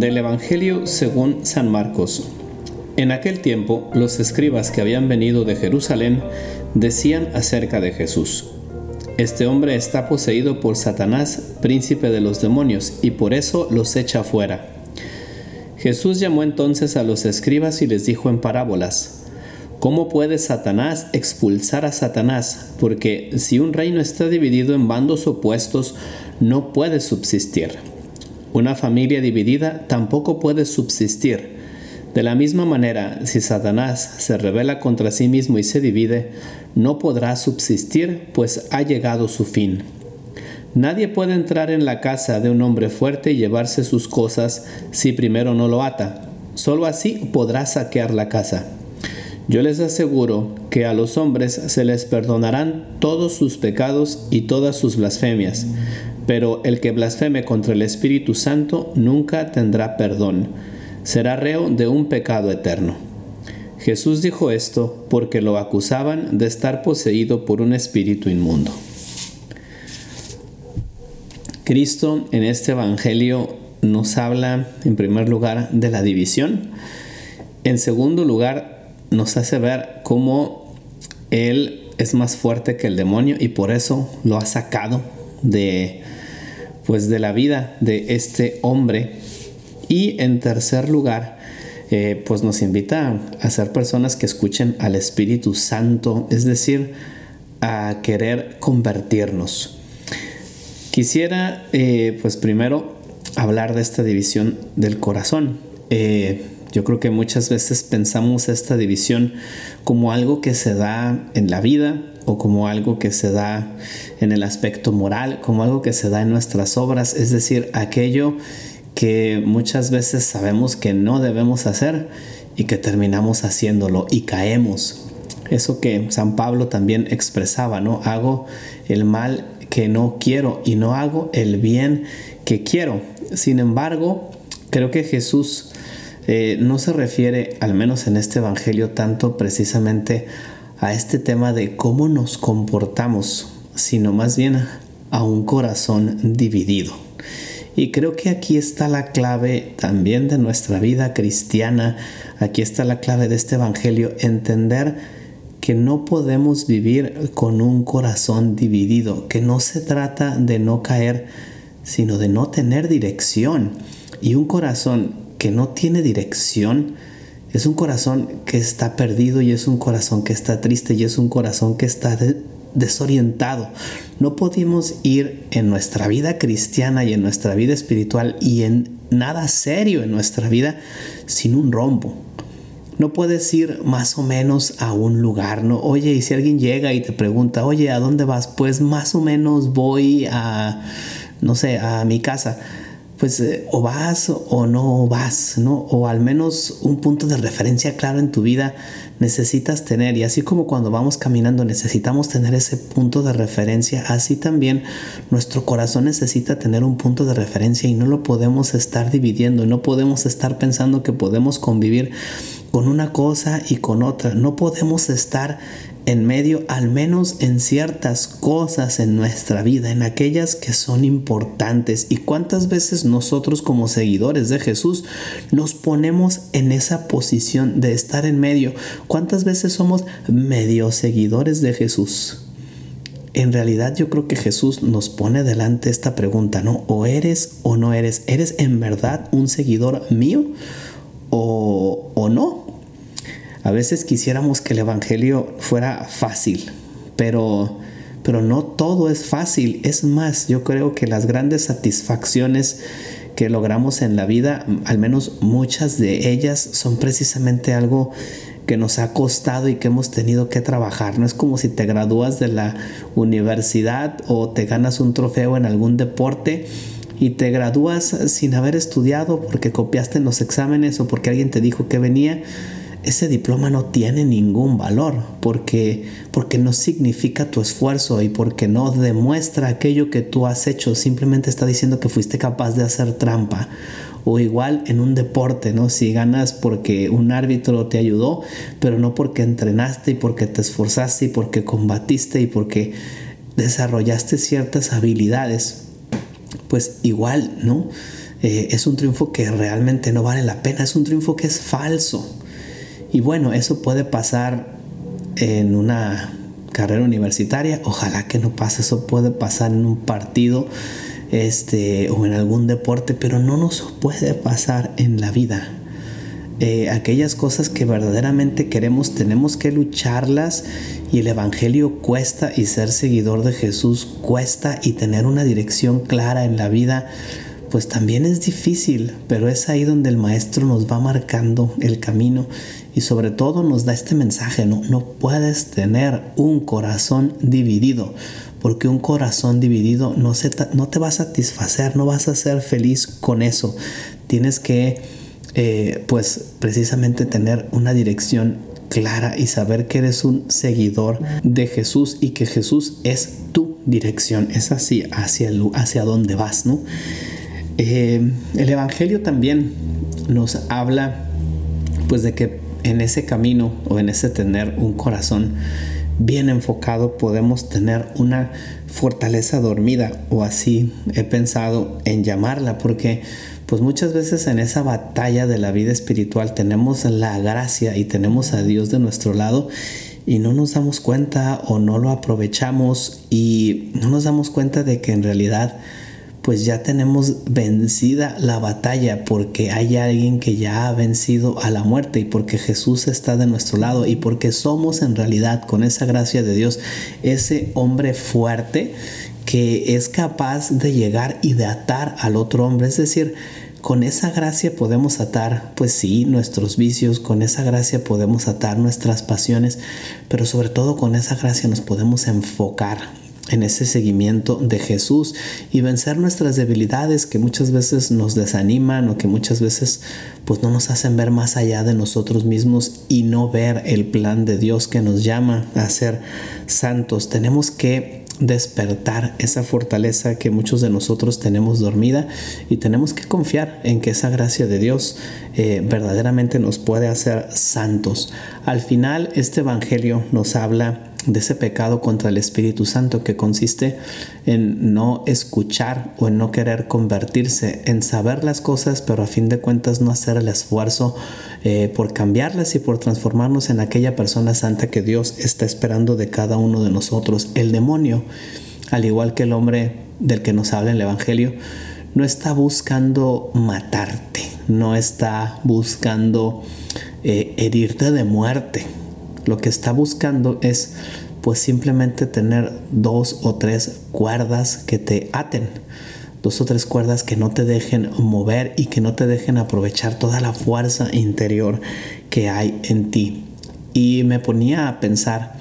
Del Evangelio según San Marcos. En aquel tiempo, los escribas que habían venido de Jerusalén decían acerca de Jesús, Este hombre está poseído por Satanás, príncipe de los demonios, y por eso los echa fuera. Jesús llamó entonces a los escribas y les dijo en parábolas, ¿Cómo puede Satanás expulsar a Satanás? Porque si un reino está dividido en bandos opuestos, no puede subsistir. Una familia dividida tampoco puede subsistir. De la misma manera, si Satanás se revela contra sí mismo y se divide, no podrá subsistir, pues ha llegado su fin. Nadie puede entrar en la casa de un hombre fuerte y llevarse sus cosas si primero no lo ata. Solo así podrá saquear la casa. Yo les aseguro que a los hombres se les perdonarán todos sus pecados y todas sus blasfemias, pero el que blasfeme contra el Espíritu Santo nunca tendrá perdón, será reo de un pecado eterno. Jesús dijo esto porque lo acusaban de estar poseído por un espíritu inmundo. Cristo en este Evangelio nos habla en primer lugar de la división, en segundo lugar nos hace ver cómo Él es más fuerte que el demonio y por eso lo ha sacado de pues de la vida de este hombre. Y en tercer lugar eh, pues nos invita a ser personas que escuchen al Espíritu Santo es decir a querer convertirnos. Quisiera eh, pues primero hablar de esta división del corazón. Eh, yo creo que muchas veces pensamos esta división como algo que se da en la vida o como algo que se da en el aspecto moral, como algo que se da en nuestras obras, es decir, aquello que muchas veces sabemos que no debemos hacer y que terminamos haciéndolo y caemos. Eso que San Pablo también expresaba, ¿no? Hago el mal que no quiero y no hago el bien que quiero. Sin embargo, creo que Jesús eh, no se refiere, al menos en este Evangelio, tanto precisamente a este tema de cómo nos comportamos, sino más bien a un corazón dividido. Y creo que aquí está la clave también de nuestra vida cristiana, aquí está la clave de este Evangelio, entender que no podemos vivir con un corazón dividido, que no se trata de no caer, sino de no tener dirección. Y un corazón que no tiene dirección, es un corazón que está perdido y es un corazón que está triste y es un corazón que está desorientado. No podemos ir en nuestra vida cristiana y en nuestra vida espiritual y en nada serio en nuestra vida sin un rombo. No puedes ir más o menos a un lugar, ¿no? Oye, y si alguien llega y te pregunta, oye, ¿a dónde vas? Pues más o menos voy a, no sé, a mi casa pues eh, o vas o no vas, ¿no? O al menos un punto de referencia claro en tu vida necesitas tener. Y así como cuando vamos caminando necesitamos tener ese punto de referencia, así también nuestro corazón necesita tener un punto de referencia y no lo podemos estar dividiendo, no podemos estar pensando que podemos convivir con una cosa y con otra. No podemos estar en medio, al menos en ciertas cosas en nuestra vida, en aquellas que son importantes. ¿Y cuántas veces nosotros como seguidores de Jesús nos ponemos en esa posición de estar en medio? ¿Cuántas veces somos medio seguidores de Jesús? En realidad yo creo que Jesús nos pone delante esta pregunta, ¿no? O eres o no eres. ¿Eres en verdad un seguidor mío o, o no? A veces quisiéramos que el Evangelio fuera fácil, pero, pero no todo es fácil. Es más, yo creo que las grandes satisfacciones que logramos en la vida, al menos muchas de ellas, son precisamente algo que nos ha costado y que hemos tenido que trabajar. No es como si te gradúas de la universidad o te ganas un trofeo en algún deporte y te gradúas sin haber estudiado porque copiaste en los exámenes o porque alguien te dijo que venía ese diploma no tiene ningún valor porque, porque no significa tu esfuerzo y porque no demuestra aquello que tú has hecho, simplemente está diciendo que fuiste capaz de hacer trampa. O igual en un deporte, ¿no? Si ganas porque un árbitro te ayudó, pero no porque entrenaste y porque te esforzaste y porque combatiste y porque desarrollaste ciertas habilidades, pues igual, ¿no? eh, es un triunfo que realmente no vale la pena, es un triunfo que es falso. Y bueno, eso puede pasar en una carrera universitaria, ojalá que no pase, eso puede pasar en un partido este, o en algún deporte, pero no nos puede pasar en la vida. Eh, aquellas cosas que verdaderamente queremos tenemos que lucharlas y el Evangelio cuesta y ser seguidor de Jesús cuesta y tener una dirección clara en la vida pues también es difícil, pero es ahí donde el maestro nos va marcando el camino y sobre todo nos da este mensaje, no, no puedes tener un corazón dividido, porque un corazón dividido no, se, no te va a satisfacer, no vas a ser feliz con eso. Tienes que, eh, pues, precisamente tener una dirección clara y saber que eres un seguidor de Jesús y que Jesús es tu dirección, es así hacia, hacia donde vas, ¿no? Eh, el Evangelio también nos habla pues de que en ese camino o en ese tener un corazón bien enfocado podemos tener una fortaleza dormida o así he pensado en llamarla porque pues muchas veces en esa batalla de la vida espiritual tenemos la gracia y tenemos a Dios de nuestro lado y no nos damos cuenta o no lo aprovechamos y no nos damos cuenta de que en realidad pues ya tenemos vencida la batalla porque hay alguien que ya ha vencido a la muerte y porque Jesús está de nuestro lado y porque somos en realidad con esa gracia de Dios ese hombre fuerte que es capaz de llegar y de atar al otro hombre. Es decir, con esa gracia podemos atar, pues sí, nuestros vicios, con esa gracia podemos atar nuestras pasiones, pero sobre todo con esa gracia nos podemos enfocar en ese seguimiento de Jesús y vencer nuestras debilidades que muchas veces nos desaniman o que muchas veces pues no nos hacen ver más allá de nosotros mismos y no ver el plan de Dios que nos llama a ser santos. Tenemos que despertar esa fortaleza que muchos de nosotros tenemos dormida y tenemos que confiar en que esa gracia de Dios eh, verdaderamente nos puede hacer santos. Al final este Evangelio nos habla de ese pecado contra el Espíritu Santo que consiste en no escuchar o en no querer convertirse, en saber las cosas, pero a fin de cuentas no hacer el esfuerzo eh, por cambiarlas y por transformarnos en aquella persona santa que Dios está esperando de cada uno de nosotros. El demonio, al igual que el hombre del que nos habla el Evangelio, no está buscando matarte, no está buscando eh, herirte de muerte lo que está buscando es pues simplemente tener dos o tres cuerdas que te aten, dos o tres cuerdas que no te dejen mover y que no te dejen aprovechar toda la fuerza interior que hay en ti. Y me ponía a pensar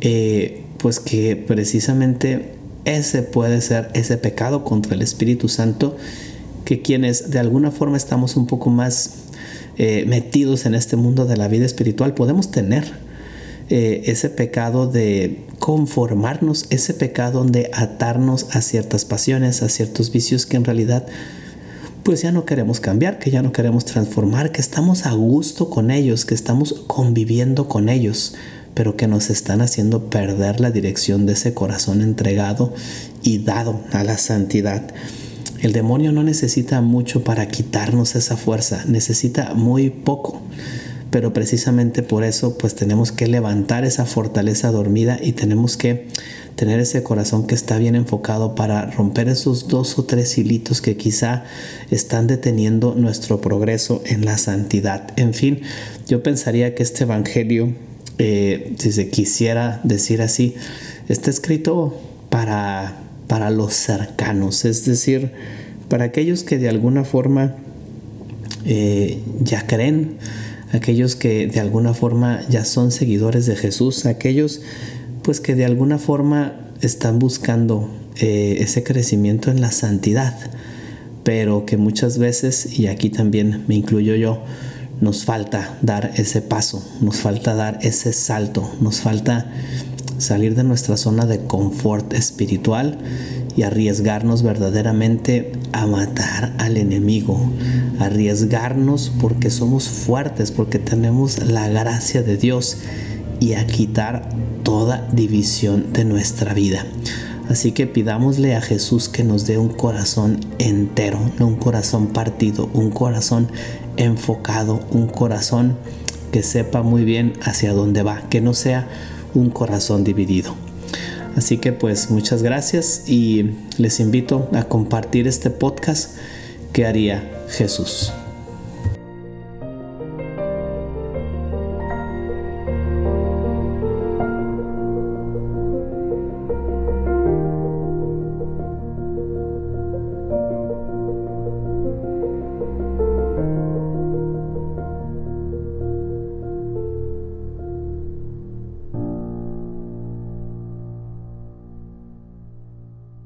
eh, pues que precisamente ese puede ser ese pecado contra el Espíritu Santo que quienes de alguna forma estamos un poco más eh, metidos en este mundo de la vida espiritual podemos tener eh, ese pecado de conformarnos, ese pecado de atarnos a ciertas pasiones, a ciertos vicios que en realidad pues ya no queremos cambiar, que ya no queremos transformar, que estamos a gusto con ellos, que estamos conviviendo con ellos, pero que nos están haciendo perder la dirección de ese corazón entregado y dado a la santidad. El demonio no necesita mucho para quitarnos esa fuerza, necesita muy poco pero precisamente por eso pues tenemos que levantar esa fortaleza dormida y tenemos que tener ese corazón que está bien enfocado para romper esos dos o tres hilitos que quizá están deteniendo nuestro progreso en la santidad. En fin, yo pensaría que este Evangelio, eh, si se quisiera decir así, está escrito para, para los cercanos, es decir, para aquellos que de alguna forma eh, ya creen, aquellos que de alguna forma ya son seguidores de Jesús, aquellos pues que de alguna forma están buscando eh, ese crecimiento en la santidad, pero que muchas veces, y aquí también me incluyo yo, nos falta dar ese paso, nos falta dar ese salto, nos falta salir de nuestra zona de confort espiritual y arriesgarnos verdaderamente a matar al enemigo, arriesgarnos porque somos fuertes, porque tenemos la gracia de Dios y a quitar toda división de nuestra vida. Así que pidámosle a Jesús que nos dé un corazón entero, no un corazón partido, un corazón enfocado, un corazón que sepa muy bien hacia dónde va, que no sea un corazón dividido. Así que pues muchas gracias y les invito a compartir este podcast que haría Jesús.